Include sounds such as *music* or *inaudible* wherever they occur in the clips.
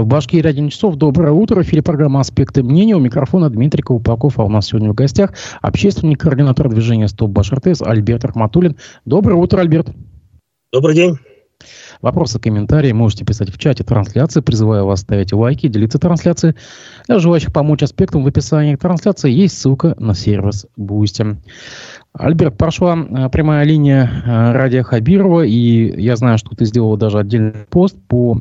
В Башкирии 1 часов. Доброе утро. В эфире программа «Аспекты мнения». У микрофона Дмитрий Колпаков. А у нас сегодня в гостях общественный координатор движения «Стоп Баш РТС» Альберт Рахматуллин. Доброе утро, Альберт. Добрый день. Вопросы, комментарии можете писать в чате трансляции. Призываю вас ставить лайки, делиться трансляцией. Для желающих помочь аспектам в описании трансляции есть ссылка на сервис Boosty. Альберт, прошла э, прямая линия э, Радия Хабирова, и я знаю, что ты сделал даже отдельный пост по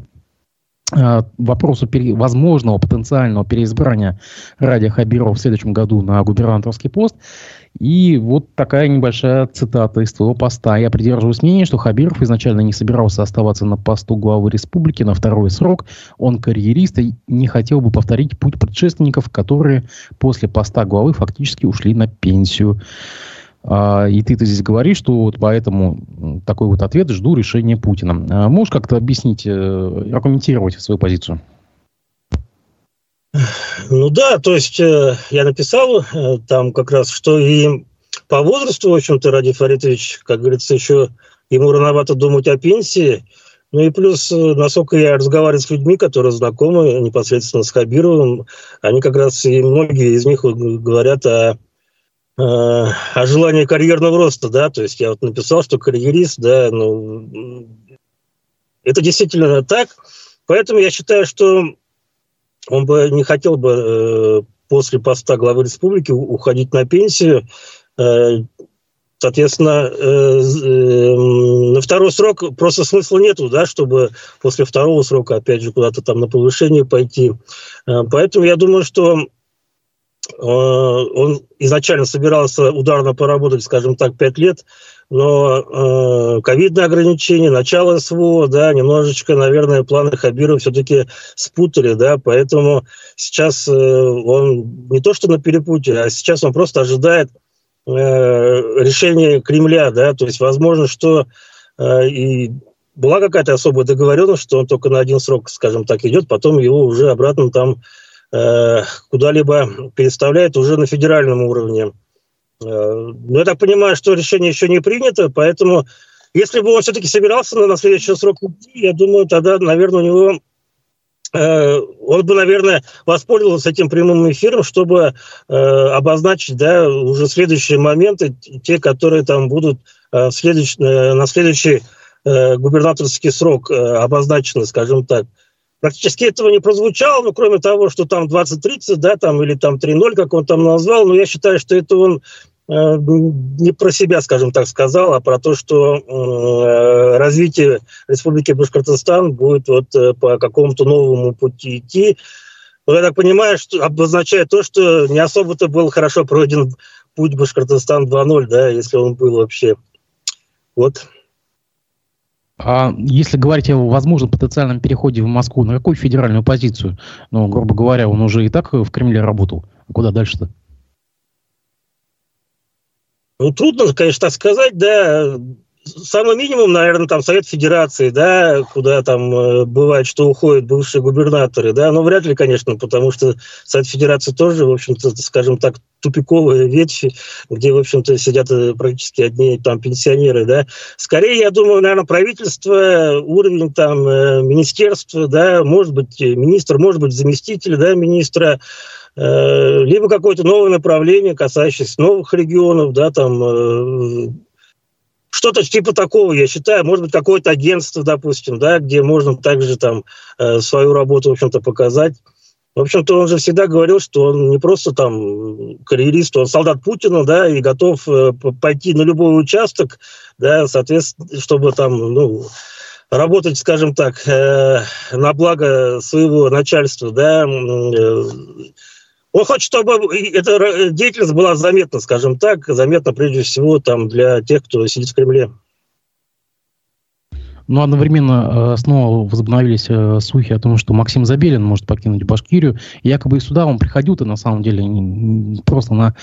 вопросу пере, возможного потенциального переизбрания Радия Хабирова в следующем году на губернаторский пост. И вот такая небольшая цитата из твоего поста. Я придерживаюсь мнения, что Хабиров изначально не собирался оставаться на посту главы республики на второй срок. Он карьерист и не хотел бы повторить путь предшественников, которые после поста главы фактически ушли на пенсию. А, и ты-то здесь говоришь, что вот поэтому такой вот ответ жду решения Путина. А можешь как-то объяснить, э, аргументировать свою позицию? Ну да, то есть э, я написал э, там как раз, что и по возрасту, в общем-то, Ради Фаритович, как говорится, еще ему рановато думать о пенсии. Ну и плюс, насколько я разговариваю с людьми, которые знакомы непосредственно с Хабировым, они как раз, и многие из них говорят о о желании карьерного роста, да, то есть я вот написал, что карьерист, да, ну, это действительно так, поэтому я считаю, что он бы не хотел бы э, после поста главы республики уходить на пенсию, э, соответственно, э, э, на второй срок просто смысла нету, да, чтобы после второго срока опять же куда-то там на повышение пойти, э, поэтому я думаю, что Э, он изначально собирался ударно поработать, скажем так, пять лет, но э, ковидные ограничения, начало СВО, да, немножечко, наверное, планы Хабирова все-таки спутали, да, поэтому сейчас э, он не то что на перепутье, а сейчас он просто ожидает э, решения Кремля, да, то есть возможно, что э, и была какая-то особая договоренность, что он только на один срок, скажем так, идет, потом его уже обратно там Э, куда-либо переставляет уже на федеральном уровне. Э, но я так понимаю, что решение еще не принято, поэтому если бы он все-таки собирался на, следующий срок я думаю, тогда, наверное, у него э, он бы, наверное, воспользовался этим прямым эфиром, чтобы обозначить да, уже следующие моменты, те, которые там будут следующ, на следующий губернаторский срок обозначены, скажем так. Практически этого не прозвучало, ну, кроме того, что там 20-30, да, там, или там 3-0, как он там назвал, но я считаю, что это он э, не про себя, скажем так, сказал, а про то, что э, развитие Республики Башкортостан будет вот э, по какому-то новому пути идти. Но я так понимаю, что обозначает то, что не особо-то был хорошо пройден путь Башкортостан 2.0, да, если он был вообще. Вот. А если говорить о возможном потенциальном переходе в Москву, на какую федеральную позицию? Ну, грубо говоря, он уже и так в Кремле работал. А куда дальше-то? Ну, трудно, конечно, сказать, да самый минимум, наверное, там Совет Федерации, да, куда там э, бывает, что уходят бывшие губернаторы, да, но вряд ли, конечно, потому что Совет Федерации тоже, в общем-то, скажем так, тупиковая ветвь, где, в общем-то, сидят э, практически одни там пенсионеры, да. Скорее, я думаю, наверное, правительство, уровень там э, министерства, да, может быть, министр, может быть, заместитель, да, министра, либо какое-то новое направление, касающееся новых регионов, да, там что-то типа такого, я считаю, может быть, какое-то агентство, допустим, да, где можно также там э, свою работу, в общем-то, показать. В общем-то, он же всегда говорил, что он не просто там карьерист, он солдат Путина, да, и готов э, пойти на любой участок, да, соответственно, чтобы там, ну, работать, скажем так, э, на благо своего начальства, да, он хочет, чтобы эта деятельность была заметна, скажем так, заметна прежде всего там для тех, кто сидит в Кремле. Ну, одновременно э, снова возобновились э, слухи о том, что Максим Забелин может покинуть Башкирию. якобы и сюда он приходил-то на самом деле просто на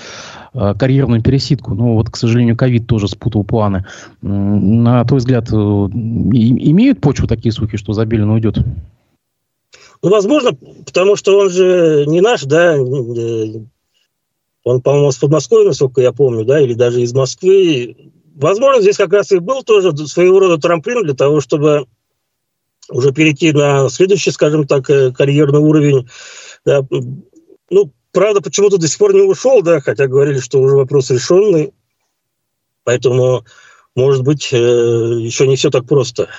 э, карьерную пересидку. Но вот, к сожалению, ковид тоже спутал планы. На твой взгляд, имеют почву такие слухи, что Забелин уйдет? Ну, возможно, потому что он же не наш, да, он, по-моему, с Подмосковья, насколько я помню, да, или даже из Москвы. Возможно, здесь как раз и был тоже своего рода трамплин для того, чтобы уже перейти на следующий, скажем так, э, карьерный уровень. Да. Ну, правда, почему-то до сих пор не ушел, да, хотя говорили, что уже вопрос решенный. Поэтому, может быть, э, еще не все так просто.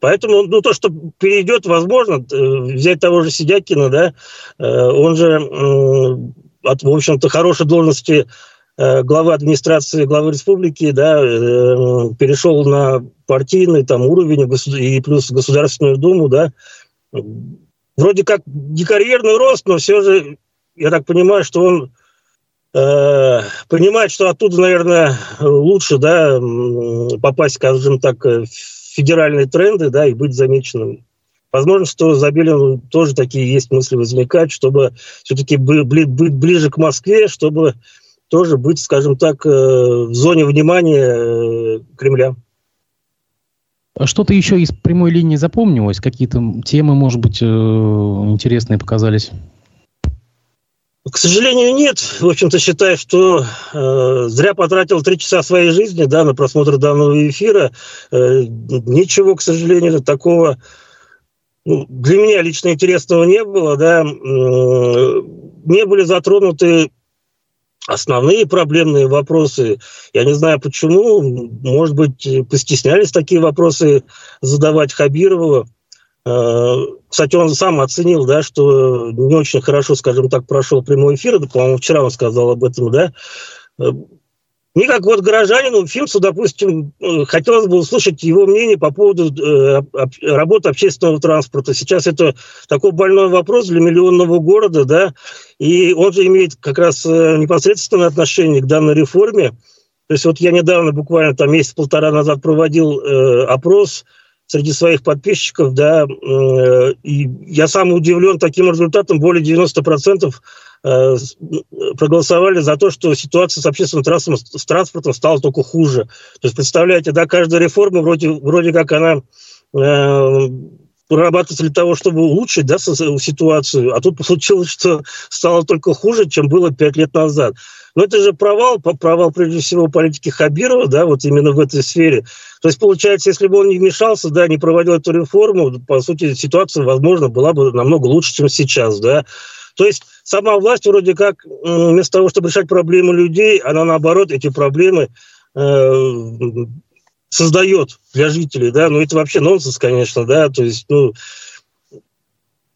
Поэтому, ну, то, что перейдет, возможно, э, взять того же Сидякина, да, он же в общем-то, хорошей должности главы администрации, главы республики, да, перешел на партийный там уровень и плюс Государственную Думу, да, вроде как не карьерный рост, но все же, я так понимаю, что он э, понимает, что оттуда, наверное, лучше, да, попасть, скажем так, в федеральные тренды, да, и быть замеченным. Возможно, что Забелину тоже такие есть мысли возникать, чтобы все-таки быть ближе к Москве, чтобы тоже быть, скажем так, э, в зоне внимания э, Кремля. Что-то еще из прямой линии запомнилось? Какие-то темы, может быть, э, интересные показались? К сожалению, нет. В общем-то, считаю, что э, зря потратил три часа своей жизни да, на просмотр данного эфира. Э, ничего, к сожалению, такого ну, для меня лично интересного не было. Да. Э, не были затронуты основные проблемные вопросы. Я не знаю почему, может быть, постеснялись такие вопросы задавать Хабирову. Э, кстати, он сам оценил, да, что не очень хорошо, скажем так, прошел прямой эфир. По-моему, вчера он сказал об этом, да. Э, мне как вот горожанину Фимсу, допустим, э, хотелось бы услышать его мнение по поводу работы общественного транспорта. Сейчас это такой больной вопрос для миллионного города, да, и он же имеет как раз непосредственное отношение к данной реформе. То есть вот я недавно, буквально там месяц-полтора назад проводил опрос среди своих подписчиков, да, э, и я сам удивлен таким результатом, более 90% Э, проголосовали за то, что ситуация с общественным транспортом, с транспортом стала только хуже. То есть, представляете, да, каждая реформа вроде, вроде как она э, прорабатывается для того, чтобы улучшить да, ситуацию, а тут получилось, что стало только хуже, чем было пять лет назад. Но это же провал, провал прежде всего политики Хабирова, да, вот именно в этой сфере. То есть, получается, если бы он не вмешался, да, не проводил эту реформу, по сути, ситуация, возможно, была бы намного лучше, чем сейчас, да. То есть сама власть вроде как вместо того, чтобы решать проблемы людей, она наоборот эти проблемы э, создает для жителей, да, ну это вообще нонсенс, конечно, да, то есть, ну,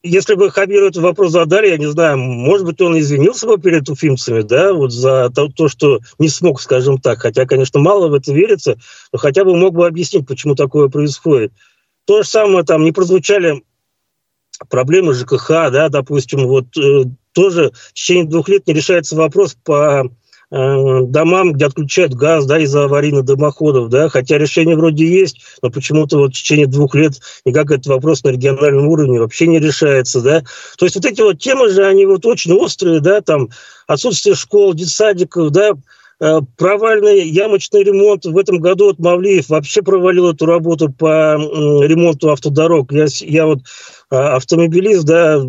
если бы Хабиру этот вопрос задали, я не знаю, может быть, он извинился бы перед уфимцами, да, вот за то, то, что не смог, скажем так, хотя, конечно, мало в это верится, но хотя бы мог бы объяснить, почему такое происходит. То же самое там не прозвучали проблемы ЖКХ, да, допустим, вот э, тоже в течение двух лет не решается вопрос по домам, где отключают газ, да, из-за аварийных дымоходов, да, хотя решение вроде есть, но почему-то вот в течение двух лет никак этот вопрос на региональном уровне вообще не решается, да. То есть вот эти вот темы же, они вот очень острые, да, там отсутствие школ, детсадиков, да, Э, провальный ямочный ремонт. В этом году вот Мавлиев вообще провалил эту работу по ремонту автодорог. Я, я вот а, автомобилист, да,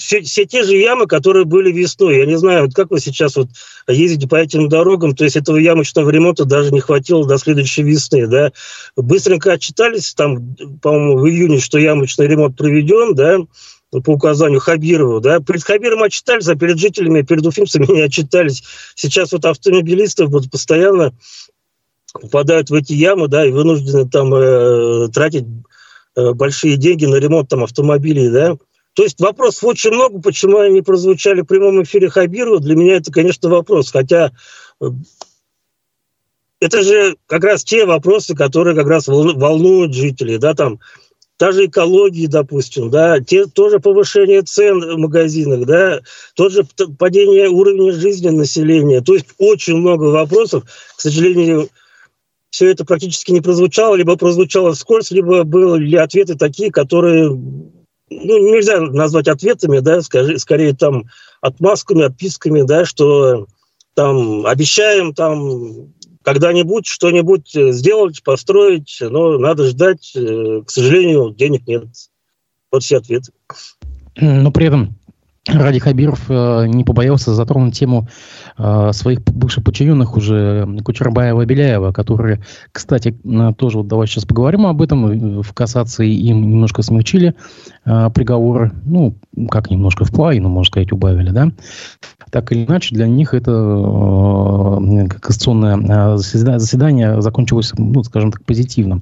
все, все те же ямы, которые были весной. Я не знаю, вот как вы сейчас вот ездите по этим дорогам, то есть этого ямочного ремонта даже не хватило до следующей весны, да. Быстренько отчитались там, по-моему, в июне, что ямочный ремонт проведен, да, по указанию Хабирова, да, перед Хабиром отчитались, а перед жителями, перед уфимцами не отчитались. Сейчас вот автомобилисты вот постоянно попадают в эти ямы, да, и вынуждены там э, тратить э, большие деньги на ремонт там автомобилей, да. То есть вопросов очень много, почему они прозвучали в прямом эфире Хабирова, для меня это, конечно, вопрос, хотя э, это же как раз те вопросы, которые как раз волнуют жителей, да, там та же экологии, допустим, да, те, тоже повышение цен в магазинах, да, тоже падение уровня жизни населения. То есть очень много вопросов. К сожалению, все это практически не прозвучало, либо прозвучало вскользь, либо были ответы такие, которые ну, нельзя назвать ответами, да, скажи, скорее там отмазками, отписками, да, что там обещаем там когда-нибудь что-нибудь э, сделать, построить, но надо ждать. Э, к сожалению, денег нет. Вот все ответы. Но при этом Ради Хабиров э, не побоялся затронуть тему э, своих бывших подчиненных уже Кучербаева и Беляева, которые, кстати, э, тоже вот давай сейчас поговорим об этом. В кассации им немножко смягчили приговоры. Ну, как немножко в половину, можно сказать, убавили, да? Так или иначе, для них это кассационное заседание закончилось, ну, скажем так, позитивно.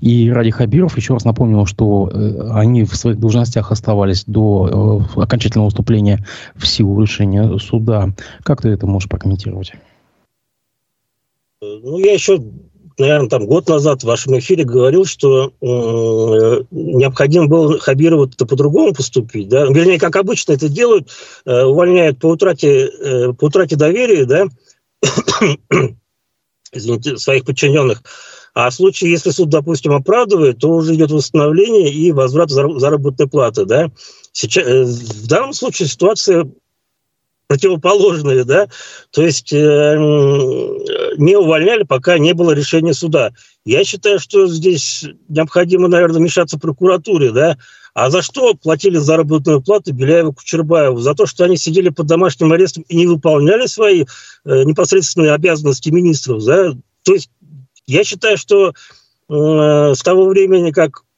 И Ради Хабиров еще раз напомнил, что они в своих должностях оставались до окончательного уступления в силу решения суда. Как ты это можешь прокомментировать? Ну, я еще, наверное, там год назад в вашем эфире говорил, что э, необходимо было Хабирову по-другому поступить. Да? Вернее, как обычно это делают, э, увольняют по утрате, э, по утрате доверия, да, *coughs* извините, своих подчиненных. А в случае, если суд, допустим, оправдывает, то уже идет восстановление и возврат заработной платы. Да? Сейчас, э, в данном случае ситуация противоположная, да, то есть э, не увольняли, пока не было решения суда. Я считаю, что здесь необходимо, наверное, вмешаться прокуратуре, да, а за что платили заработную плату Беляеву Кучербаеву? За то, что они сидели под домашним арестом и не выполняли свои э, непосредственные обязанности министров, да, то есть я считаю, что э, с того времени, как э,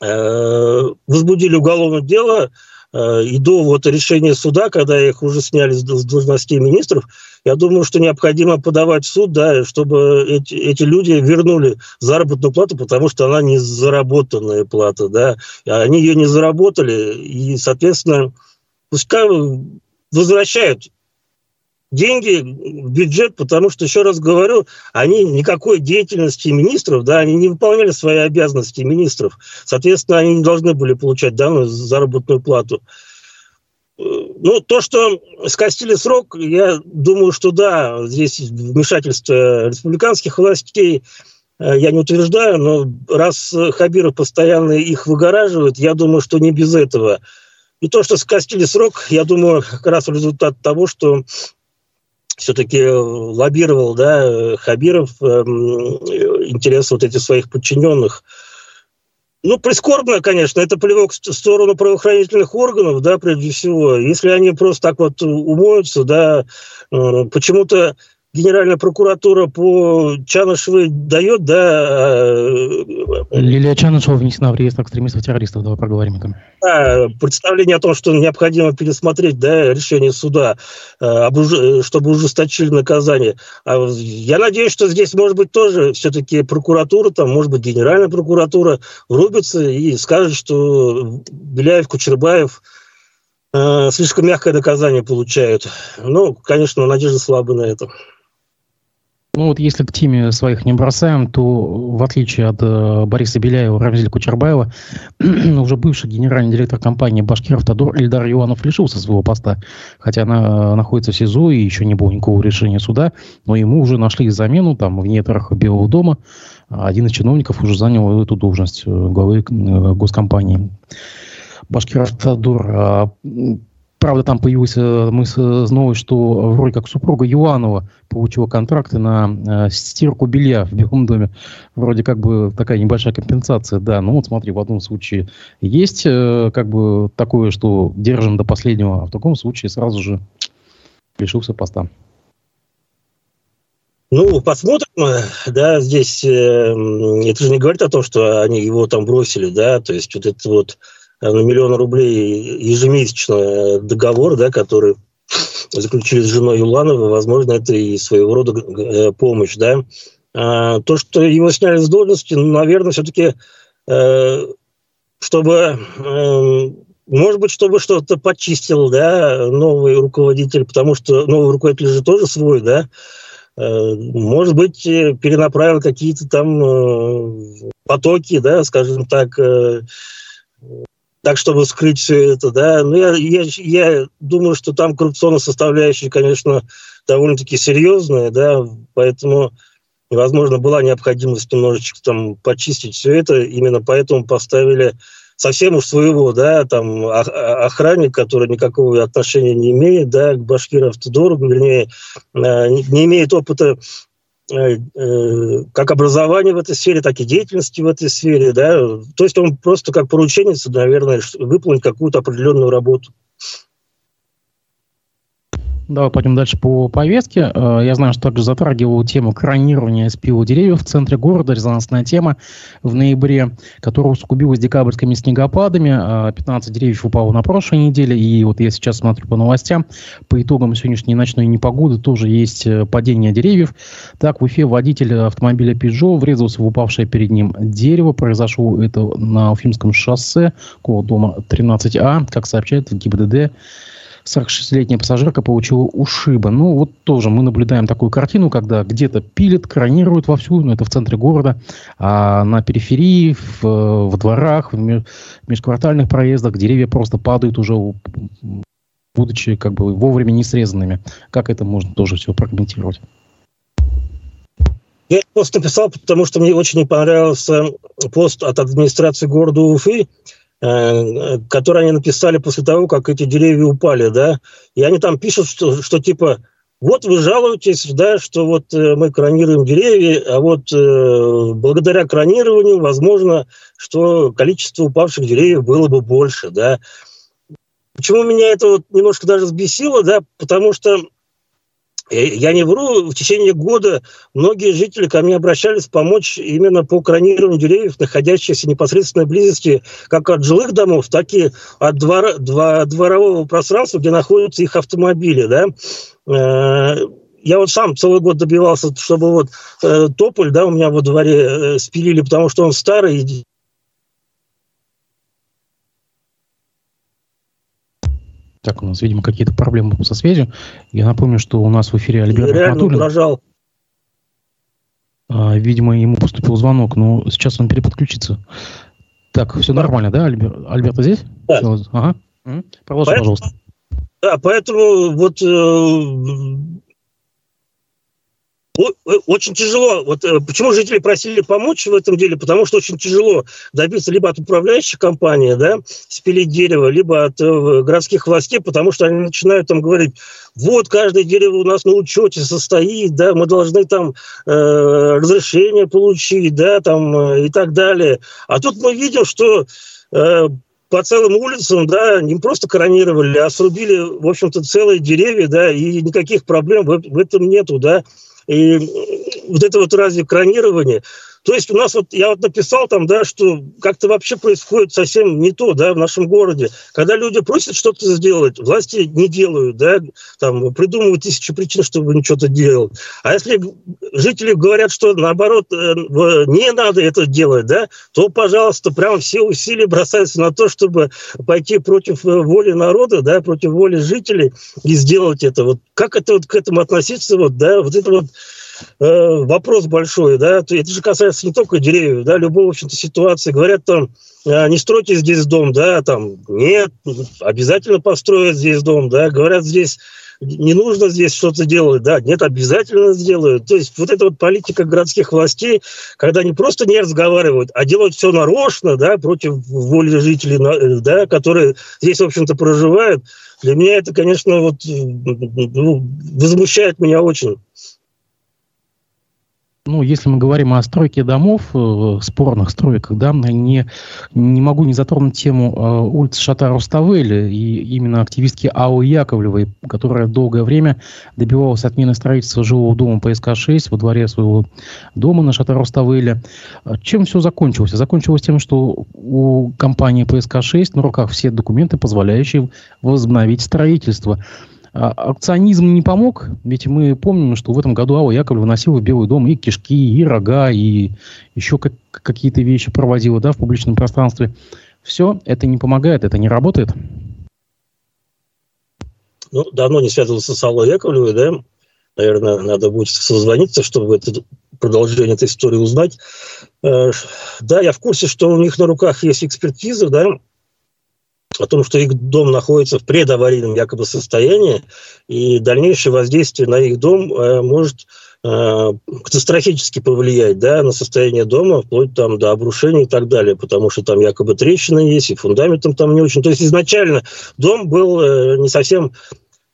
возбудили уголовное дело, э, и до вот решения суда, когда их уже сняли с должностей министров, я думаю, что необходимо подавать в суд, да, чтобы эти, эти люди вернули заработную плату, потому что она не заработанная плата, да, они ее не заработали, и, соответственно, пускай возвращают деньги в бюджет, потому что, еще раз говорю, они никакой деятельности министров, да, они не выполняли свои обязанности министров. Соответственно, они не должны были получать данную заработную плату. Ну, то, что скостили срок, я думаю, что да, здесь вмешательство республиканских властей, э, я не утверждаю, но раз Хабиров постоянно их выгораживает, я думаю, что не без этого. И то, что скостили срок, я думаю, как раз результат того, что все-таки э, лоббировал, да, Хабиров э, интересы вот этих своих подчиненных. Ну, прискорбно, конечно, это плевок в сторону правоохранительных органов, да, прежде всего. Если они просто так вот умоются, да, э, почему-то Генеральная прокуратура по Чанышевой дает, да... Э, Лилия Чанышева внесена в реестр экстремистов-террористов, давай проговорим это. Да, представление о том, что необходимо пересмотреть да, решение суда, э, чтобы ужесточили наказание. А я надеюсь, что здесь, может быть, тоже все-таки прокуратура, там, может быть, Генеральная прокуратура врубится и скажет, что Беляев, Кучербаев э, слишком мягкое наказание получают. Ну, конечно, надежда слабая на это. Ну вот если к теме своих не бросаем, то в отличие от э, Бориса Беляева, Рамзеля Кучербаева, *clears throat* уже бывший генеральный директор компании «Башкиров-Тодор» Эльдар Иванов лишился своего поста, хотя она находится в СИЗО и еще не было никакого решения суда, но ему уже нашли замену там в недрах Белого дома. Один из чиновников уже занял эту должность э, главы э, госкомпании. Башкиров-Тодор а, Правда, там появился мысль новость, что вроде как супруга Юанова получила контракты на э, стирку белья в Белом доме. Вроде как бы такая небольшая компенсация, да. Ну вот смотри, в одном случае есть э, как бы такое, что держим до последнего, а в таком случае сразу же лишился поста. Ну, посмотрим, да, здесь э, это же не говорит о том, что они его там бросили, да, то есть вот это вот Э, на миллион рублей ежемесячно договор, да, который заключили с женой Юланова, возможно, это и своего рода э, помощь, да. А, то, что его сняли с должности, ну, наверное, все-таки, э, чтобы, может быть, чтобы что-то почистил, да, новый руководитель, потому что новый руководитель же тоже свой, да, может быть, перенаправил какие-то там потоки, да, скажем так, так, чтобы скрыть все это, да. Но я, я, я думаю, что там коррупционная составляющая, конечно, довольно-таки серьезная, да, поэтому, возможно, была необходимость немножечко там почистить все это, именно поэтому поставили совсем уж своего, да, там охранник, который никакого отношения не имеет, да, к Башкир-Автодору, вернее, э, не имеет опыта как образование в этой сфере, так и деятельности в этой сфере, да, то есть он просто как порученец, наверное, выполнить какую-то определенную работу. Давай пойдем дальше по повестке. Э, я знаю, что также затрагивал тему кронирования спила деревьев в центре города. Резонансная тема в ноябре, которая усугубилась декабрьскими снегопадами. 15 э, деревьев упало на прошлой неделе. И вот я сейчас смотрю по новостям. По итогам сегодняшней ночной непогоды тоже есть э, падение деревьев. Так, в Уфе водитель автомобиля Peugeot врезался в упавшее перед ним дерево. Произошло это на Уфимском шоссе, около дома 13А, как сообщает ГИБДД. 46-летняя пассажирка получила ушиба. Ну, вот тоже мы наблюдаем такую картину, когда где-то пилят, кранируют вовсю, ну, это в центре города, а на периферии, в, в дворах, в межквартальных проездах деревья просто падают уже, будучи как бы вовремя не срезанными. Как это можно тоже все прокомментировать? Я просто написал, потому что мне очень не понравился пост от администрации города Уфы, Э, которые они написали после того, как эти деревья упали, да, и они там пишут, что, что типа, вот вы жалуетесь, да, что вот э, мы кронируем деревья, а вот э, благодаря кронированию, возможно, что количество упавших деревьев было бы больше, да. Почему меня это вот немножко даже взбесило, да, потому что Э, я не вру, в течение года многие жители ко мне обращались помочь именно по кронированию деревьев, находящихся в непосредственной близости как от жилых домов, так и от двора, два, дворового пространства, где находятся их автомобили. Да? Э, я вот сам целый год добивался, чтобы вот э, тополь да, у меня во дворе спилили, потому что он старый, Так, у нас, видимо, какие-то проблемы со связью. Я напомню, что у нас в эфире Альберт Ахматуллин. угрожал. А, видимо, ему поступил звонок, но сейчас он переподключится. Так, все да. нормально, да, Альберт? Альберт здесь? Да. Все, ага. Продолжи, пожалуйста. Да, поэтому вот э, очень тяжело. Вот э, почему жители просили помочь в этом деле? Потому что очень тяжело добиться либо от управляющей компании, да, спилить дерево, либо от э, городских властей, потому что они начинают там говорить, вот каждое дерево у нас на учете состоит, да, мы должны там э, разрешение получить, да, там э, и так далее. А тут мы видим, что э, по целым улицам, да, не просто коронировали, а срубили, в общем-то, целые деревья, да, и никаких проблем в, в этом нету, да. И вот это вот разве кронирование, то есть у нас вот, я вот написал там, да, что как-то вообще происходит совсем не то, да, в нашем городе. Когда люди просят что-то сделать, власти не делают, да, там придумывают тысячи причин, чтобы что-то делать. А если жители говорят, что наоборот э, не надо это делать, да, то, пожалуйста, прям все усилия бросаются на то, чтобы пойти против э, воли народа, да, против воли жителей и сделать это. Вот как это вот к этому относиться, вот, да, вот это вот Э, вопрос большой, да, это же касается не только деревьев, да, любой, в общем-то, ситуации. Говорят там, «А, не стройте здесь дом, да, там, нет, обязательно построят здесь дом, да, говорят здесь, не нужно здесь что-то делать, да, нет, обязательно сделают. То есть вот эта вот политика городских властей, когда они просто не разговаривают, а делают все нарочно, да, против воли жителей, э, да, которые здесь, в общем-то, проживают, для меня это, конечно, вот, ну, возмущает меня очень. Ну, если мы говорим о стройке домов, э, спорных стройках, да, не, не могу не затронуть тему э, улицы Шата Руставели и именно активистки Ау Яковлевой, которая долгое время добивалась отмены строительства жилого дома ПСК-6 во дворе своего дома на Шата Руставели. Чем все закончилось? Закончилось тем, что у компании ПСК-6 на руках все документы, позволяющие возобновить строительство. А акционизм не помог, ведь мы помним, что в этом году Алла Яковлева выносила в Белый дом и кишки, и рога, и еще как, какие-то вещи проводила да, в публичном пространстве. Все это не помогает, это не работает. Ну, давно не связывался с Аллой Яковлевой, да? Наверное, надо будет созвониться, чтобы это продолжение этой истории узнать. Э, да, я в курсе, что у них на руках есть экспертиза, да, о том, что их дом находится в предаварийном якобы состоянии, и дальнейшее воздействие на их дом э, может э, катастрофически повлиять да, на состояние дома, вплоть там, до обрушения и так далее, потому что там якобы трещины есть, и фундаментом там не очень. То есть изначально дом был э, не совсем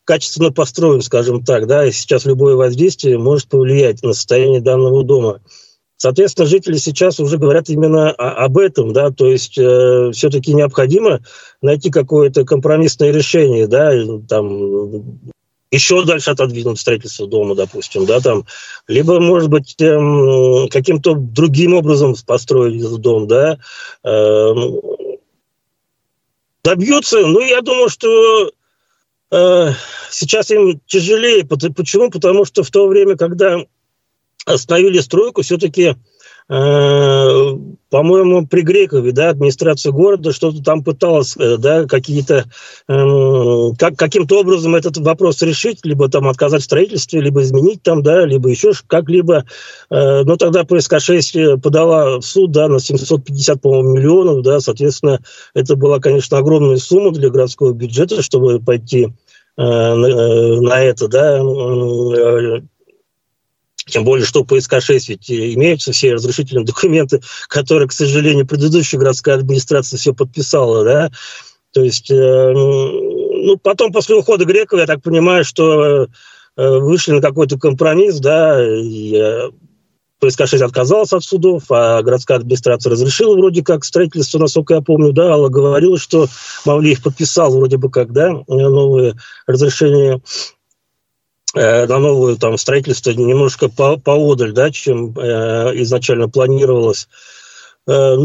качественно построен, скажем так, да, и сейчас любое воздействие может повлиять на состояние данного дома. Соответственно, жители сейчас уже говорят именно об этом, да, то есть э, все-таки необходимо найти какое-то компромиссное решение, да, там еще дальше отодвинуть строительство дома, допустим, да, там, либо, может быть, эм, каким-то другим образом построить этот дом, да, э, добьются, ну, я думаю, что э, сейчас им тяжелее. Почему? Потому что в то время, когда остановили стройку, все-таки Э, по-моему, при Грекове, да, администрация города что-то там пыталась, э, да, какие-то, эм, как, каким-то образом этот вопрос решить, либо там отказать в строительстве, либо изменить там, да, либо еще как-либо. Э, но тогда ПСК-6 подала в суд, да, на 750, по-моему, миллионов, да, соответственно, это была, конечно, огромная сумма для городского бюджета, чтобы пойти на это, да, тем более, что по СК-6 ведь имеются все разрешительные документы, которые, к сожалению, предыдущая городская администрация все подписала, да. То есть, э, ну, потом, после ухода Грекова, я так понимаю, что э, вышли на какой-то компромисс, да, и э, ПСК-6 отказался от судов, а городская администрация разрешила вроде как строительство, насколько я помню, да, Алла говорила, что Мавлиев подписал вроде бы как, да, новые разрешения Э, на новое там строительство немножко по поодаль, да, чем э, изначально планировалось. Э,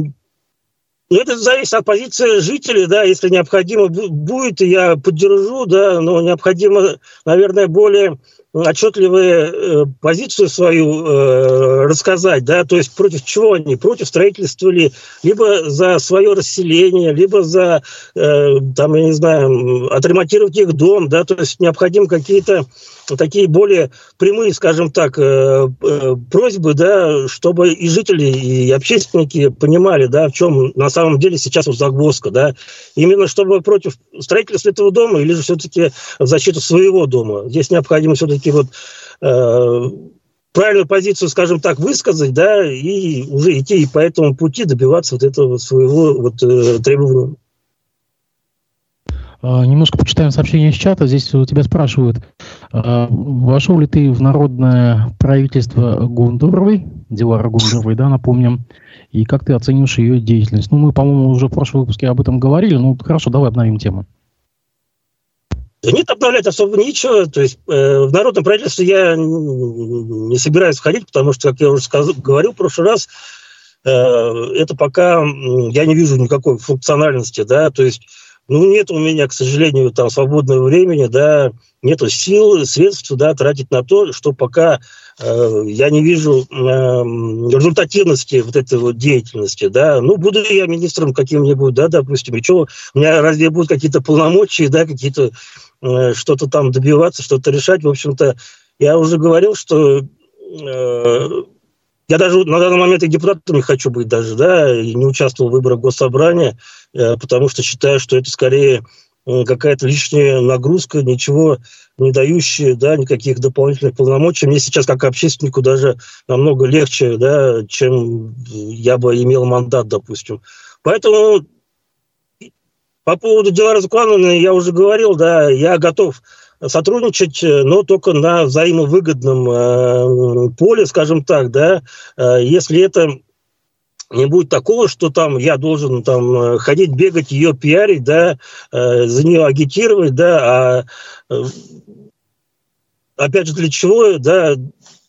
ну, это зависит от позиции жителей, да, если необходимо будет, я поддержу, да, но необходимо, наверное, более отчетливые э, позицию свою э, рассказать, да, то есть против чего они, против строительства ли, либо за свое расселение, либо за, э, там, я не знаю, отремонтировать их дом, да, то есть необходимы какие-то такие более прямые, скажем так, э, э, просьбы, да, чтобы и жители, и общественники понимали, да, в чем на самом деле сейчас вот загвоздка, да, именно чтобы против строительства этого дома или же все-таки в защиту своего дома. Здесь необходимо все-таки вот э, правильную позицию, скажем так, высказать, да, и уже идти по этому пути добиваться вот этого своего вот э, требования. А, немножко почитаем сообщение из чата. Здесь у тебя спрашивают, а, вошел ли ты в народное правительство Гундуровой, Дилара Гундуровой, да, напомним, и как ты оцениваешь ее деятельность? Ну, мы, по-моему, уже в прошлом выпуске об этом говорили, ну, хорошо, давай обновим тему. Да нет, обновлять особо ничего. То есть э, в народном правительстве я не собираюсь входить, потому что, как я уже сказал, говорил в прошлый раз, э, это пока я не вижу никакой функциональности, да, то есть ну, нет у меня, к сожалению, там свободного времени, да, нету сил, средств, да, тратить на то, что пока э, я не вижу э, результативности вот этой вот деятельности, да. Ну, буду я министром каким-нибудь, да, допустим, и что, у меня разве будут какие-то полномочия, да, какие-то э, что-то там добиваться, что-то решать, в общем-то, я уже говорил, что э, я даже на данный момент и депутатом не хочу быть даже, да, и не участвовал в выборах госсобрания, э, потому что считаю, что это скорее э, какая-то лишняя нагрузка, ничего не дающая, да, никаких дополнительных полномочий. Мне сейчас как общественнику даже намного легче, да, чем я бы имел мандат, допустим. Поэтому по поводу Дилары Зукановны я уже говорил, да, я готов сотрудничать, э, но только на взаимовыгодном э, поле, скажем так, да, э, если это не будет такого, что там я должен там ходить, бегать, ее пиарить, да, за нее агитировать, да, а опять же для чего, да,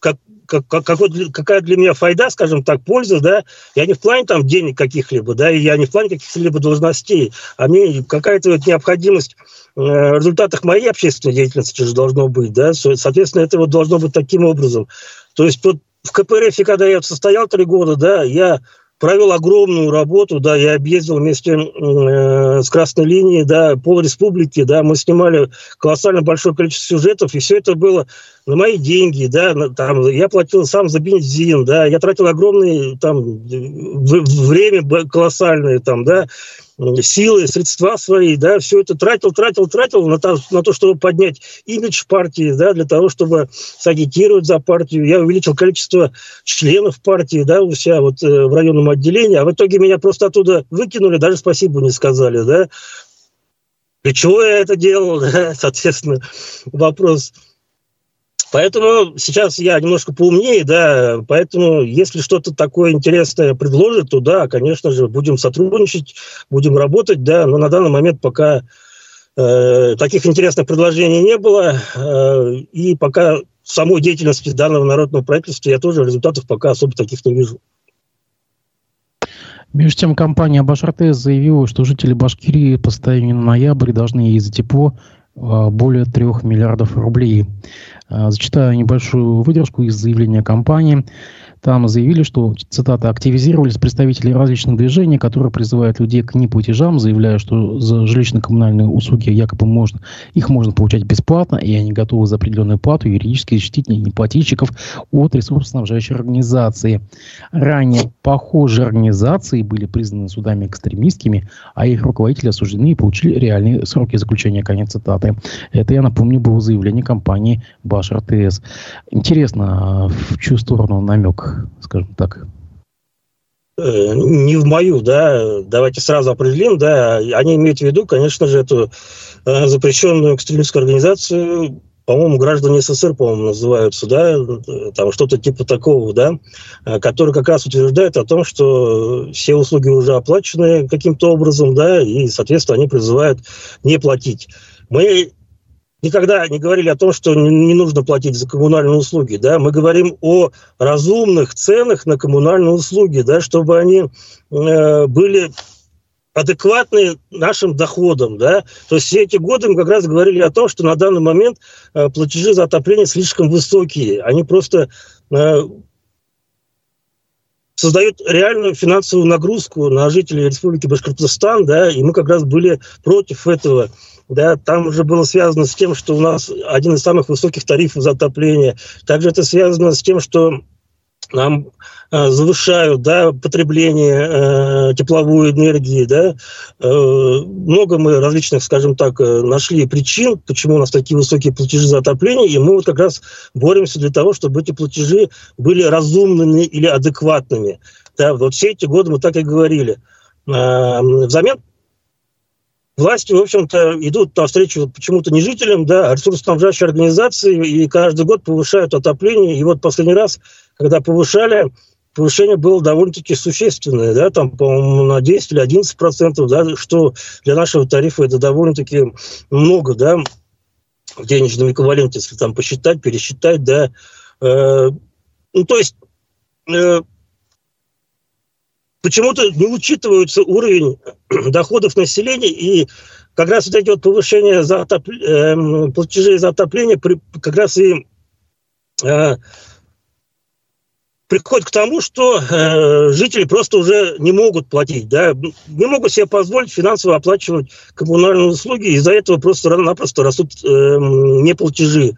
как, как, какой, какая для меня файда, скажем так, польза, да, я не в плане там денег каких-либо, да, и я не в плане каких-либо должностей, а мне какая-то вот необходимость в э, результатах моей общественной деятельности же должно быть, да, соответственно, это вот должно быть таким образом. То есть вот в КПРФ, когда я состоял три года, да, я провел огромную работу, да, я объездил вместе э, с Красной линией, да, пол республики, да, мы снимали колоссально большое количество сюжетов, и все это было на мои деньги, да, на, там, я платил сам за бензин, да, я тратил огромное там время колоссальное, там, да, силы, средства свои, да, все это тратил, тратил, тратил на то, на то, чтобы поднять имидж партии, да, для того, чтобы сагитировать за партию. Я увеличил количество членов партии, да, у себя вот э, в районном отделении, а в итоге меня просто оттуда выкинули, даже спасибо не сказали, да. Для чего я это делал, *laughs* да, соответственно, вопрос – Поэтому сейчас я немножко поумнее, да, поэтому если что-то такое интересное предложит, то да, конечно же, будем сотрудничать, будем работать, да, но на данный момент пока э, таких интересных предложений не было. Э, и пока самой деятельности данного народного правительства я тоже результатов пока особо таких не вижу. Между тем, компания Башартес заявила, что жители Башкирии по состоянию на ноябрь должны ей за тепло более 3 миллиардов рублей. А, зачитаю небольшую выдержку из заявления компании. Там заявили, что, цитата, активизировались представители различных движений, которые призывают людей к неплатежам, заявляя, что за жилищно-коммунальные услуги якобы можно, их можно получать бесплатно, и они готовы за определенную плату юридически защитить неплательщиков от ресурсоснабжающей организации. Ранее похожие организации были признаны судами экстремистскими, а их руководители осуждены и получили реальные сроки заключения. Конец цитаты. Это, я напомню, было заявление компании Башар ТС. Интересно, а в чью сторону намек скажем так? Э, не в мою, да, давайте сразу определим, да, они имеют в виду, конечно же, эту э, запрещенную экстремистскую организацию, по-моему, граждане СССР, по-моему, называются, да, там что-то типа такого, да, э, который как раз утверждает о том, что все услуги уже оплачены каким-то образом, да, и, соответственно, они призывают не платить. Мы никогда не говорили о том, что не нужно платить за коммунальные услуги. Да? Мы говорим о разумных ценах на коммунальные услуги, да, чтобы они э, были адекватны нашим доходам. Да? То есть все эти годы мы как раз говорили о том, что на данный момент э, платежи за отопление слишком высокие. Они просто э, создают реальную финансовую нагрузку на жителей Республики Башкортостан, да, и мы как раз были против этого да, там уже было связано с тем, что у нас один из самых высоких тарифов за отопление. Также это связано с тем, что нам э, завышают да, потребление э, тепловой энергии. Да. Э, много мы различных, скажем так, э, нашли причин, почему у нас такие высокие платежи за отопление, и мы вот как раз боремся для того, чтобы эти платежи были разумными или адекватными. Да, вот все эти годы мы так и говорили. Э, взамен власти, в общем-то, идут навстречу почему-то не жителям, да, а ресурсоснабжающей организации, и каждый год повышают отопление. И вот последний раз, когда повышали, повышение было довольно-таки существенное, да, там, по-моему, на 10 или 11 процентов, да, что для нашего тарифа это довольно-таки много, да, в денежном эквиваленте, если там посчитать, пересчитать, да. Э, ну, то есть э, почему-то не учитывается уровень *clears throat* доходов населения, и как раз вот эти вот повышения за отоп... э, платежей за отопление при... как раз и э, приходит к тому, что э, жители просто уже не могут платить, да, не могут себе позволить финансово оплачивать коммунальные услуги, из-за этого просто-напросто растут э, неплатежи.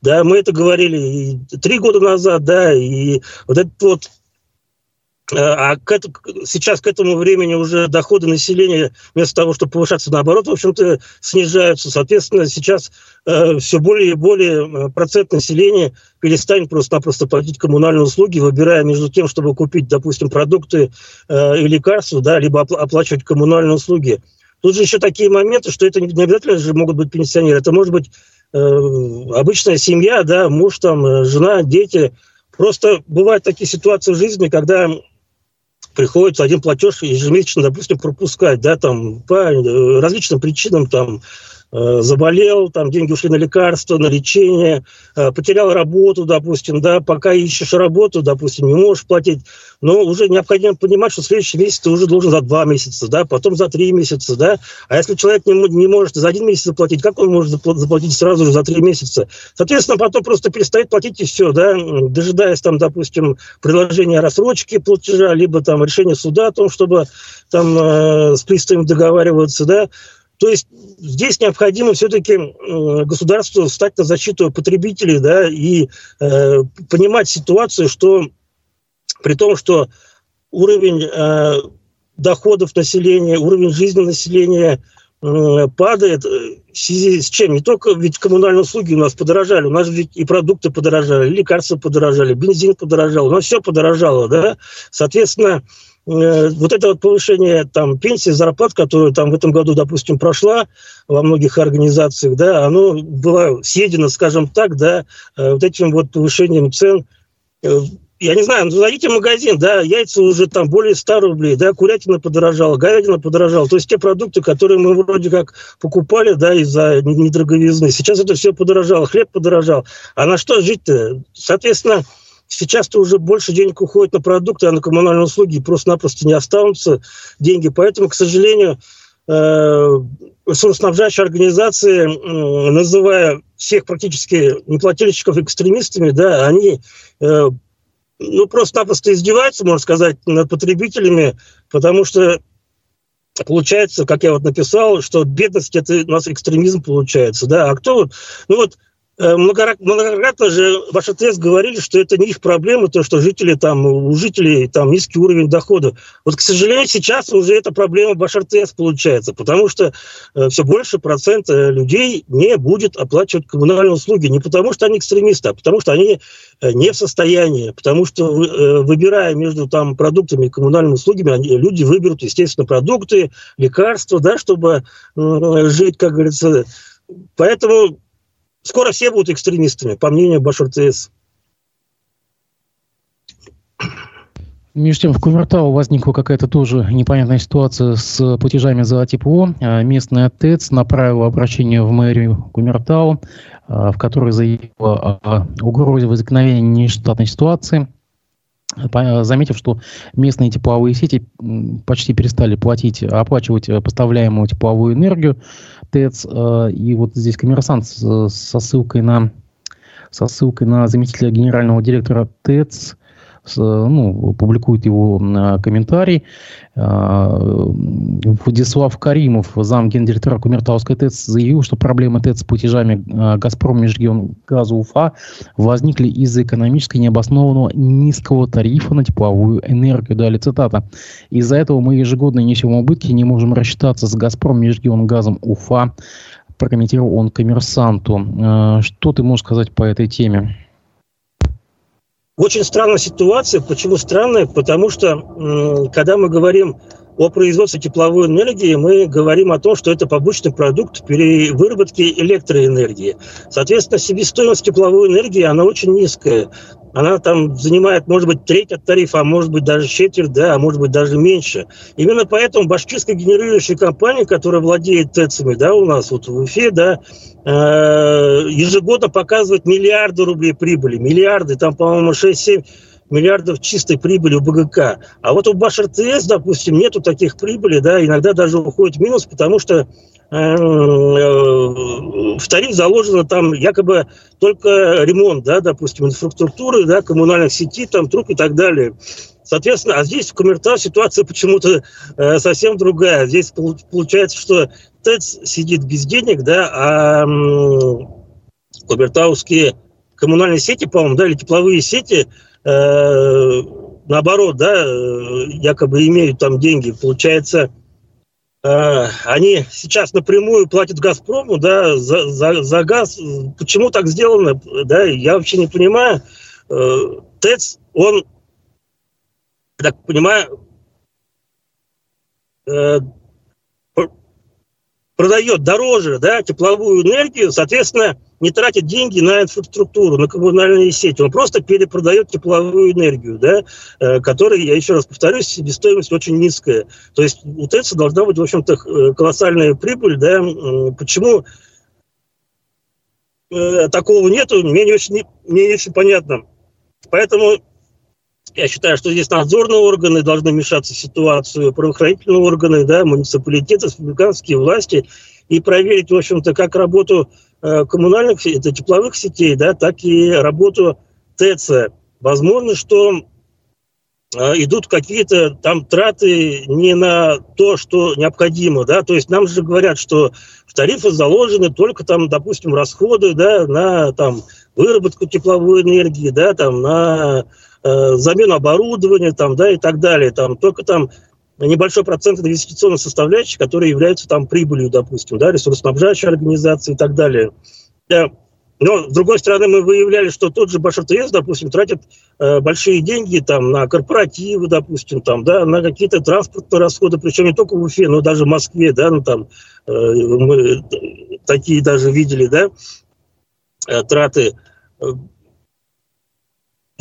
Да, мы это говорили и три года назад, да, и вот этот вот а к это, сейчас к этому времени уже доходы населения вместо того, чтобы повышаться, наоборот, в общем-то, снижаются. Соответственно, сейчас э, все более и более э, процент населения перестанет просто-напросто платить коммунальные услуги, выбирая между тем, чтобы купить, допустим, продукты э, и лекарства, да, либо оплачивать коммунальные услуги. Тут же еще такие моменты, что это не обязательно же могут быть пенсионеры, это может быть э, обычная семья, да, муж, там, э, жена, дети. Просто бывают такие ситуации в жизни, когда приходится один платеж ежемесячно, допустим, пропускать, да, там, по различным причинам, там, Э, заболел, там деньги ушли на лекарства, на лечение, э, потерял работу, допустим, да, пока ищешь работу, допустим, не можешь платить, но уже необходимо понимать, что следующий месяц ты уже должен за два месяца, да, потом за три месяца, да, а если человек не, не может за один месяц заплатить, как он может заплатить сразу же за три месяца? Соответственно, потом просто перестает платить и все, да, дожидаясь там, допустим, предложения рассрочки платежа, либо там решения суда о том, чтобы там э, с приставами договариваться, да, то есть здесь необходимо все-таки государству встать на защиту потребителей да, и э, понимать ситуацию, что при том, что уровень э, доходов населения, уровень жизни населения э, падает в связи с чем? Не только ведь коммунальные услуги у нас подорожали, у нас ведь и продукты подорожали, лекарства подорожали, бензин подорожал, у нас все подорожало, да? Соответственно, Э, вот это вот повышение там пенсии, зарплат, которую там в этом году, допустим, прошла во многих организациях, да, оно было съедено, скажем так, да, э, вот этим вот повышением цен. Э, я не знаю, ну, зайдите в магазин, да, яйца уже там более 100 рублей, да, курятина подорожала, говядина подорожала. То есть те продукты, которые мы вроде как покупали, да, из-за недороговизны, сейчас это все подорожало, хлеб подорожал. А на что жить-то? Соответственно, сейчас-то уже больше денег уходит на продукты, а на коммунальные услуги просто-напросто не останутся деньги. Поэтому, к сожалению, э, ресурсоснабжающие организации, называя всех практически неплательщиков экстремистами, да, они э, ну, просто-напросто издеваются, можно сказать, над потребителями, потому что получается, как я вот написал, что бедность – это у нас экстремизм получается, да, а кто вот, ну вот многократно же ваш отец говорили, что это не их проблема, то, что жители там, у жителей там низкий уровень дохода. Вот, к сожалению, сейчас уже эта проблема Башар ТС получается, потому что э, все больше процента людей не будет оплачивать коммунальные услуги. Не потому что они экстремисты, а потому что они э, не в состоянии. Потому что, э, выбирая между там, продуктами и коммунальными услугами, они, люди выберут, естественно, продукты, лекарства, да, чтобы э, жить, как говорится. Поэтому Скоро все будут экстремистами, по мнению Башар ТС. Между тем, в Кумертау возникла какая-то тоже непонятная ситуация с платежами за тепло. А, местная ТЭЦ направила обращение в мэрию Кумертау, а, в которой заявила о угрозе возникновения нештатной ситуации – заметив, что местные тепловые сети почти перестали платить, оплачивать э, поставляемую тепловую энергию ТЭЦ. Э, и вот здесь коммерсант со ссылкой на, со ссылкой на заместителя генерального директора ТЭЦ ну, публикует его комментарий. А, Владислав Каримов, зам гендиректора Кумертауской ТЭЦ, заявил, что проблемы ТЭЦ с платежами а, «Газпром» Межрегион газа Уфа возникли из-за экономически необоснованного низкого тарифа на тепловую энергию. Далее цитата. «Из-за этого мы ежегодно несем убытки не можем рассчитаться с «Газпром» Межрегион газом Уфа», прокомментировал он коммерсанту. А, что ты можешь сказать по этой теме? Очень странная ситуация. Почему странная? Потому что, когда мы говорим о производстве тепловой энергии, мы говорим о том, что это побочный продукт перевыработки электроэнергии. Соответственно, себестоимость тепловой энергии, она очень низкая она там занимает, может быть, треть от тарифа, а может быть, даже четверть, да, а может быть, даже меньше. Именно поэтому башкирская генерирующая компания, которая владеет ТЭЦами, да, у нас вот в Уфе, да, э, ежегодно показывает миллиарды рублей прибыли, миллиарды, там, по-моему, 6-7 миллиардов чистой прибыли у БГК. А вот у Башар ТС, допустим, нету таких прибыли, да, иногда даже уходит в минус, потому что Э, в тариф заложено там якобы только ремонт, да, допустим, инфраструктуры, да, коммунальных сетей, там, труб и так далее. Соответственно, а здесь в Коммертау ситуация почему-то э, совсем другая. Здесь получается, что ТЭЦ сидит без денег, да, а э, коммертауские коммунальные сети, по-моему, да, или тепловые сети, э, наоборот, да, э, якобы имеют там деньги. Получается, Э, они сейчас напрямую платят Газпрому, да, за, за, за газ. Почему так сделано, да, я вообще не понимаю. Э, ТЭЦ, он, так понимаю, э, продает дороже, да, тепловую энергию, соответственно, не тратит деньги на инфраструктуру, на коммунальные сети. Он просто перепродает тепловую энергию, да, э, которая, я еще раз повторюсь, себестоимость очень низкая. То есть у ТЭЦ должна быть, в общем-то, э, колоссальная прибыль. Да. Почему э, такого нету, мне не очень, мне не очень понятно. Поэтому я считаю, что здесь надзорные органы должны вмешаться в ситуацию, правоохранительные органы, да, муниципалитеты, республиканские власти и проверить, в общем-то, как работу коммунальных, это тепловых сетей, да, так и работу ТЭЦ. Возможно, что э, идут какие-то там траты не на то, что необходимо, да, то есть нам же говорят, что в тарифы заложены только там, допустим, расходы, да, на там выработку тепловой энергии, да, там на э, замену оборудования, там, да, и так далее, там только там небольшой процент инвестиционной составляющей, которые являются там прибылью, допустим, да, ресурсоснабжающей организации и так далее. Да. Но, с другой стороны, мы выявляли, что тот же Башар ТС, допустим, тратит э, большие деньги там, на корпоративы, допустим, там, да, на какие-то транспортные расходы, причем не только в Уфе, но даже в Москве, да, ну, там, э, мы такие даже видели, да, э, траты.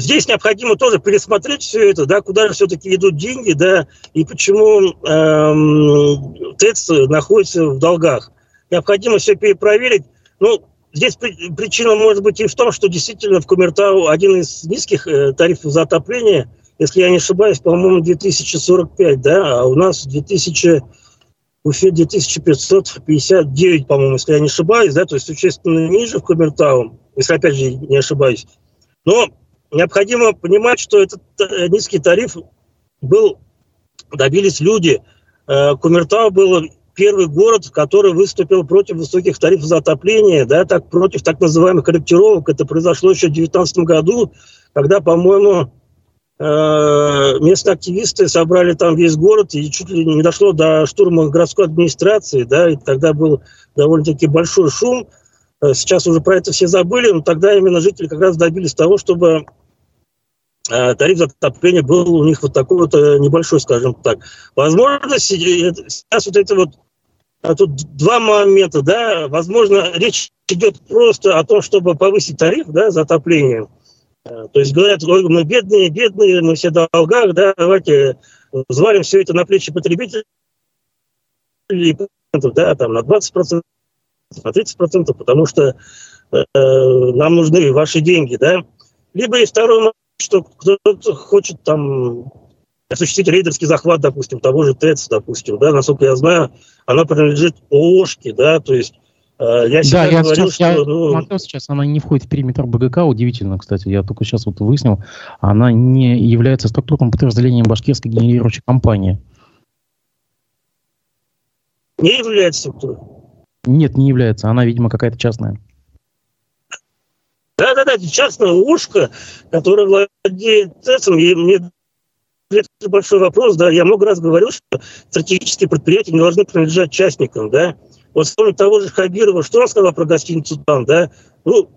Здесь необходимо тоже пересмотреть все это, да, куда же все-таки идут деньги, да, и почему эм, ТЭЦ находится в долгах. Необходимо все перепроверить. Ну, здесь причина может быть и в том, что действительно в Кумертау один из низких э, тарифов за отопление, если я не ошибаюсь, по-моему, 2045, да, а у нас 2000 Уфе 2559, по-моему, если я не ошибаюсь, да, то есть существенно ниже в Кумертау, если опять же не ошибаюсь. Но необходимо понимать, что этот э, низкий тариф был, добились люди. Э, Кумертау был первый город, который выступил против высоких тарифов за отопление, да, так, против так называемых корректировок. Это произошло еще в 2019 году, когда, по-моему, э, местные активисты собрали там весь город, и чуть ли не дошло до штурма городской администрации, да, и тогда был довольно-таки большой шум. Сейчас уже про это все забыли, но тогда именно жители как раз добились того, чтобы тариф за отопление был у них вот такой вот э, небольшой, скажем так. Возможно, сейчас вот это вот а тут два момента, да, возможно, речь идет просто о том, чтобы повысить тариф, да, за отопление. Э, то есть говорят, ой, мы бедные, бедные, мы все в долгах, да, давайте взвалим все это на плечи потребителей, да, там на 20%, на 30%, потому что э, нам нужны ваши деньги, да. Либо и второй что кто-то хочет там осуществить рейдерский захват, допустим, того же ТЭЦ, допустим, да, насколько я знаю, она принадлежит ООшке, да, то есть э, я да, я говорил, сейчас, что... Я ну... смотрел сейчас, она не входит в периметр БГК, удивительно, кстати, я только сейчас вот выяснил, она не является структурным подразделением башкирской генерирующей компании. Не является структурой? Нет, не является, она, видимо, какая-то частная. Да-да-да, частное ушко, которое владеет ТЭЦом, и мне это большой вопрос, да, я много раз говорил, что стратегические предприятия не должны принадлежать частникам, да. Вот вспомнить того же Хабирова, что он сказал про гостиницу там, да, ну,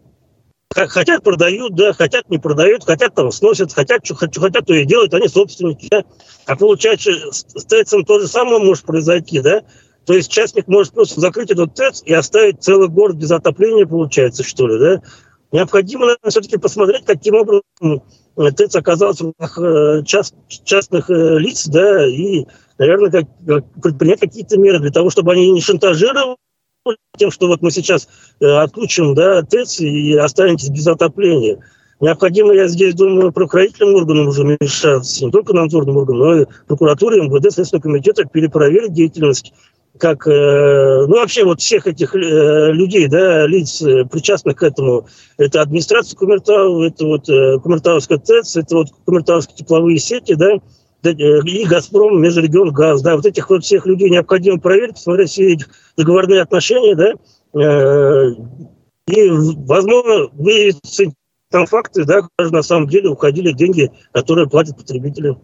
хотят продают, да, хотят не продают, хотят там сносят, хотят, что хотят, то и делают, они собственники, да. А получается, с ТЭЦом то же самое может произойти, да. То есть частник может просто закрыть этот ТЭЦ и оставить целый город без отопления, получается, что ли, да. Необходимо все-таки посмотреть, каким образом ТЭЦ оказался в руках э, част, частных э, лиц, да, и, наверное, как, предпринять какие-то меры для того, чтобы они не шантажировали тем, что вот мы сейчас э, отключим да, ТЭЦ и останетесь без отопления. Необходимо, я здесь думаю, правоохранительным органам уже вмешаться, не только надзорным органам, но и прокуратуре, МВД, Следственного комитета перепроверить деятельность как, э, ну, вообще вот всех этих э, людей, да, лиц, э, причастных к этому, это администрация Кумертау, это вот Кумертауская ТЭЦ, это вот Кумертауские тепловые сети, да, и «Газпром», межрегион газ, да, вот этих вот всех людей необходимо проверить, посмотреть все эти договорные отношения, да, и, возможно, выявить там факты, да, даже на самом деле уходили деньги, которые платят потребители.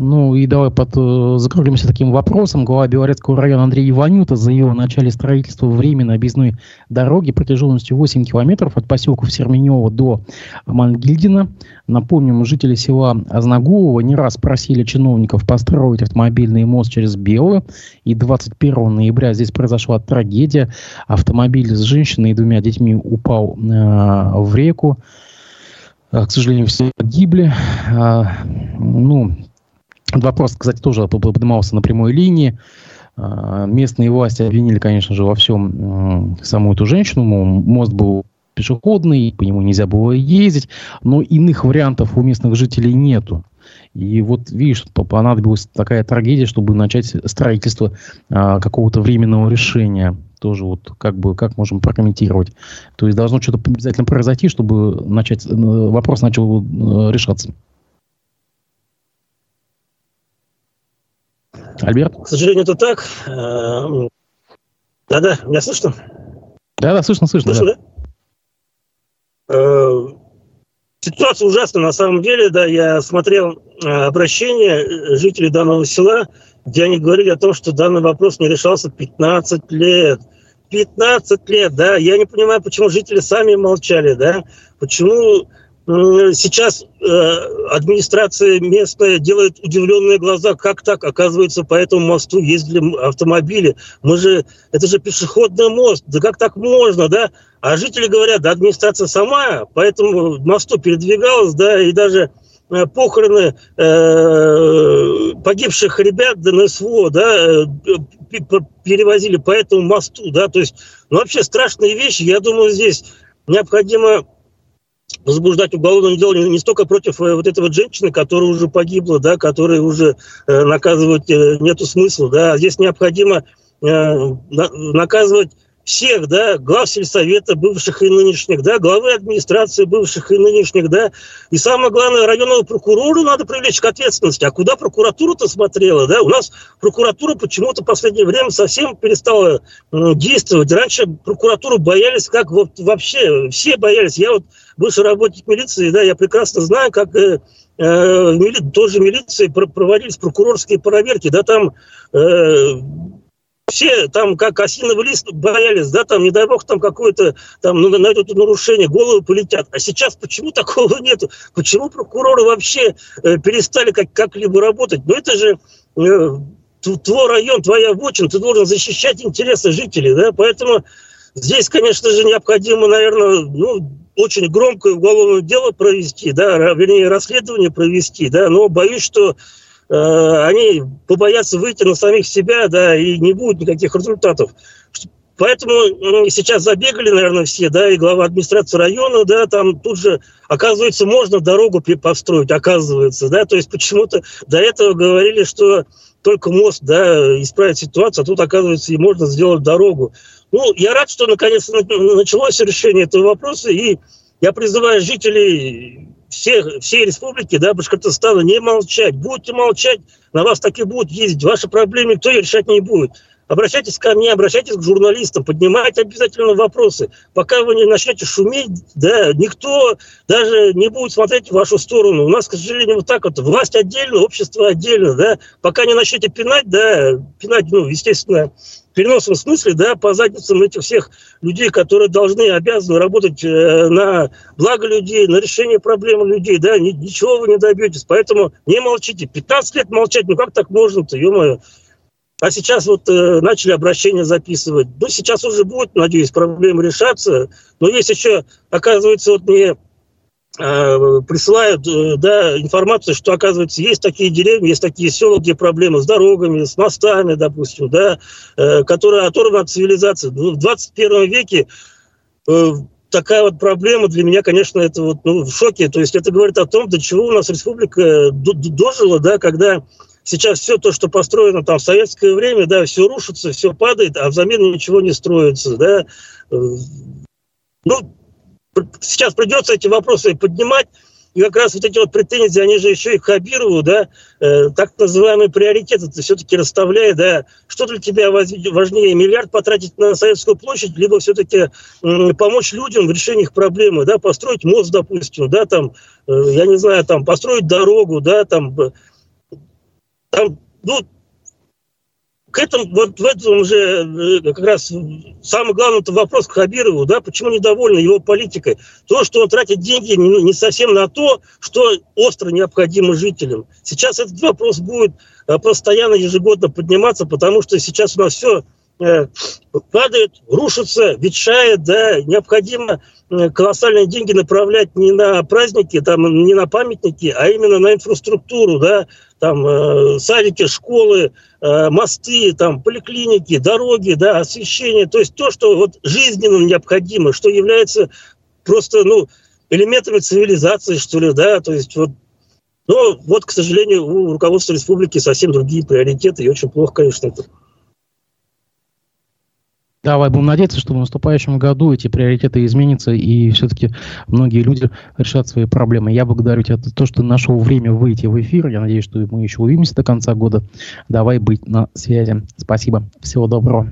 Ну и давай под, э, закруглимся таким вопросом. Глава Белорецкого района Андрей Иванюта заявил о начале строительства временной объездной дороги протяженностью 8 километров от поселков Серменева до Мангильдина. Напомним, жители села Озногулова не раз просили чиновников построить автомобильный мост через Белую. И 21 ноября здесь произошла трагедия. Автомобиль с женщиной и двумя детьми упал э, в реку. К сожалению, все погибли. А, ну, Вопрос, кстати, тоже поднимался на прямой линии. А, местные власти обвинили, конечно же, во всем саму эту женщину. Мост был пешеходный, по нему нельзя было ездить, но иных вариантов у местных жителей нету. И вот, видишь, понадобилась такая трагедия, чтобы начать строительство а, какого-то временного решения. Тоже вот как бы, как можем прокомментировать. То есть должно что-то обязательно произойти, чтобы начать, э, вопрос начал э, решаться. Альберт? К сожалению, это так. Э, да-да, меня слышно? Да-да, слышно, слышно. слышно да. Да? Э, ситуация ужасная на самом деле, да, я смотрел э, обращение жителей данного села, где они говорили о том, что данный вопрос не решался 15 лет. 15 лет, да, я не понимаю, почему жители сами молчали, да, почему сейчас э, администрация местная делает удивленные глаза, как так, оказывается, по этому мосту ездили автомобили. Мы же, это же пешеходный мост, да как так можно, да? А жители говорят, да администрация сама по этому мосту передвигалась, да, и даже э, похороны э, погибших ребят ДНСВО, да, э, перевозили по этому мосту, да, то есть, ну, вообще страшные вещи, я думаю, здесь необходимо возбуждать уголовное дело не, столько против э, вот этого женщины, которая уже погибла, да, которой уже э, наказывать э, нету смысла, да, здесь необходимо наказывать всех, да, глав сельсовета бывших и нынешних, да, главы администрации бывших и нынешних, да, и самое главное, районного прокурора надо привлечь к ответственности. А куда прокуратура-то смотрела, да? У нас прокуратура почему-то в последнее время совсем перестала действовать. Раньше прокуратуру боялись, как вот вообще, все боялись. Я вот бывший работник милиции, да, я прекрасно знаю, как э, э, мили, тоже милиции проводились прокурорские проверки, да, там э, все там как осиновый лист боялись, да, там, не дай бог, там какое-то, там, ну, найдут нарушение, головы полетят. А сейчас почему *laughs* такого нету? Почему прокуроры вообще э, перестали как- как-либо работать? Ну, это же э, твой район, твоя вотчина, ты должен защищать интересы жителей, да, поэтому здесь, конечно же, необходимо, наверное, ну, очень громкое уголовное дело провести, да, вернее, расследование провести, да, но боюсь, что они побоятся выйти на самих себя, да, и не будет никаких результатов. Поэтому сейчас забегали, наверное, все, да, и глава администрации района, да, там тут же, оказывается, можно дорогу построить, оказывается, да, то есть почему-то до этого говорили, что только мост, да, исправит ситуацию, а тут, оказывается, и можно сделать дорогу. Ну, я рад, что наконец началось решение этого вопроса, и я призываю жителей всех, всей республики, да, Башкортостана, не молчать. Будете молчать, на вас так и будут ездить. Ваши проблемы никто решать не будет. Обращайтесь ко мне, обращайтесь к журналистам, поднимайте обязательно вопросы. Пока вы не начнете шуметь, да, никто даже не будет смотреть в вашу сторону. У нас, к сожалению, вот так вот, власть отдельно, общество отдельно, да. Пока не начнете пинать, да, пинать, ну, естественно, в переносном смысле, да, по задницам этих всех людей, которые должны, обязаны работать э, на благо людей, на решение проблем людей, да, ни, ничего вы не добьетесь. Поэтому не молчите. 15 лет молчать, ну как так можно-то, ё-моё. А сейчас вот э, начали обращения записывать. Ну, сейчас уже будет, надеюсь, проблемы решаться. Но есть еще, оказывается, вот мне присылают э, да, информацию, что, оказывается, есть такие деревни, есть такие села, где проблемы с дорогами, с мостами, допустим, да, э, которые оторваны от цивилизации. В 21 веке такая вот проблема для меня, конечно, это вот ну, в шоке. То есть это говорит о том, до чего у нас республика дожила, да, когда сейчас все то, что построено там в советское время, да, все рушится, все падает, а взамен ничего не строится, да. Ну, сейчас придется эти вопросы поднимать, и как раз вот эти вот претензии, они же еще и к Хабирову, да, э, так называемые приоритеты ты все-таки расставляя, да, что для тебя важнее, миллиард потратить на Советскую площадь, либо все-таки э, помочь людям в решении их проблемы, да, построить мост, допустим, да, там, э, я не знаю, там, построить дорогу, да, там, там, ну, к этому, вот в этом же э, как раз самый главный вопрос к Хабирову, да, почему недовольны его политикой. То, что он тратит деньги не, совсем на то, что остро необходимо жителям. Сейчас этот вопрос будет э, постоянно, ежегодно подниматься, потому что сейчас у нас все падает, рушится, ветшает, да, необходимо колоссальные деньги направлять не на праздники, там, не на памятники, а именно на инфраструктуру, да, там э, садики, школы, э, мосты, там поликлиники, дороги, да, освещение, то есть то, что вот жизненно необходимо, что является просто, ну, элементами цивилизации, что ли, да, то есть вот но вот, к сожалению, у руководства республики совсем другие приоритеты, и очень плохо, конечно, это. Давай будем надеяться, что в наступающем году эти приоритеты изменятся, и все-таки многие люди решат свои проблемы. Я благодарю тебя за то, что нашел время выйти в эфир. Я надеюсь, что мы еще увидимся до конца года. Давай быть на связи. Спасибо. Всего доброго.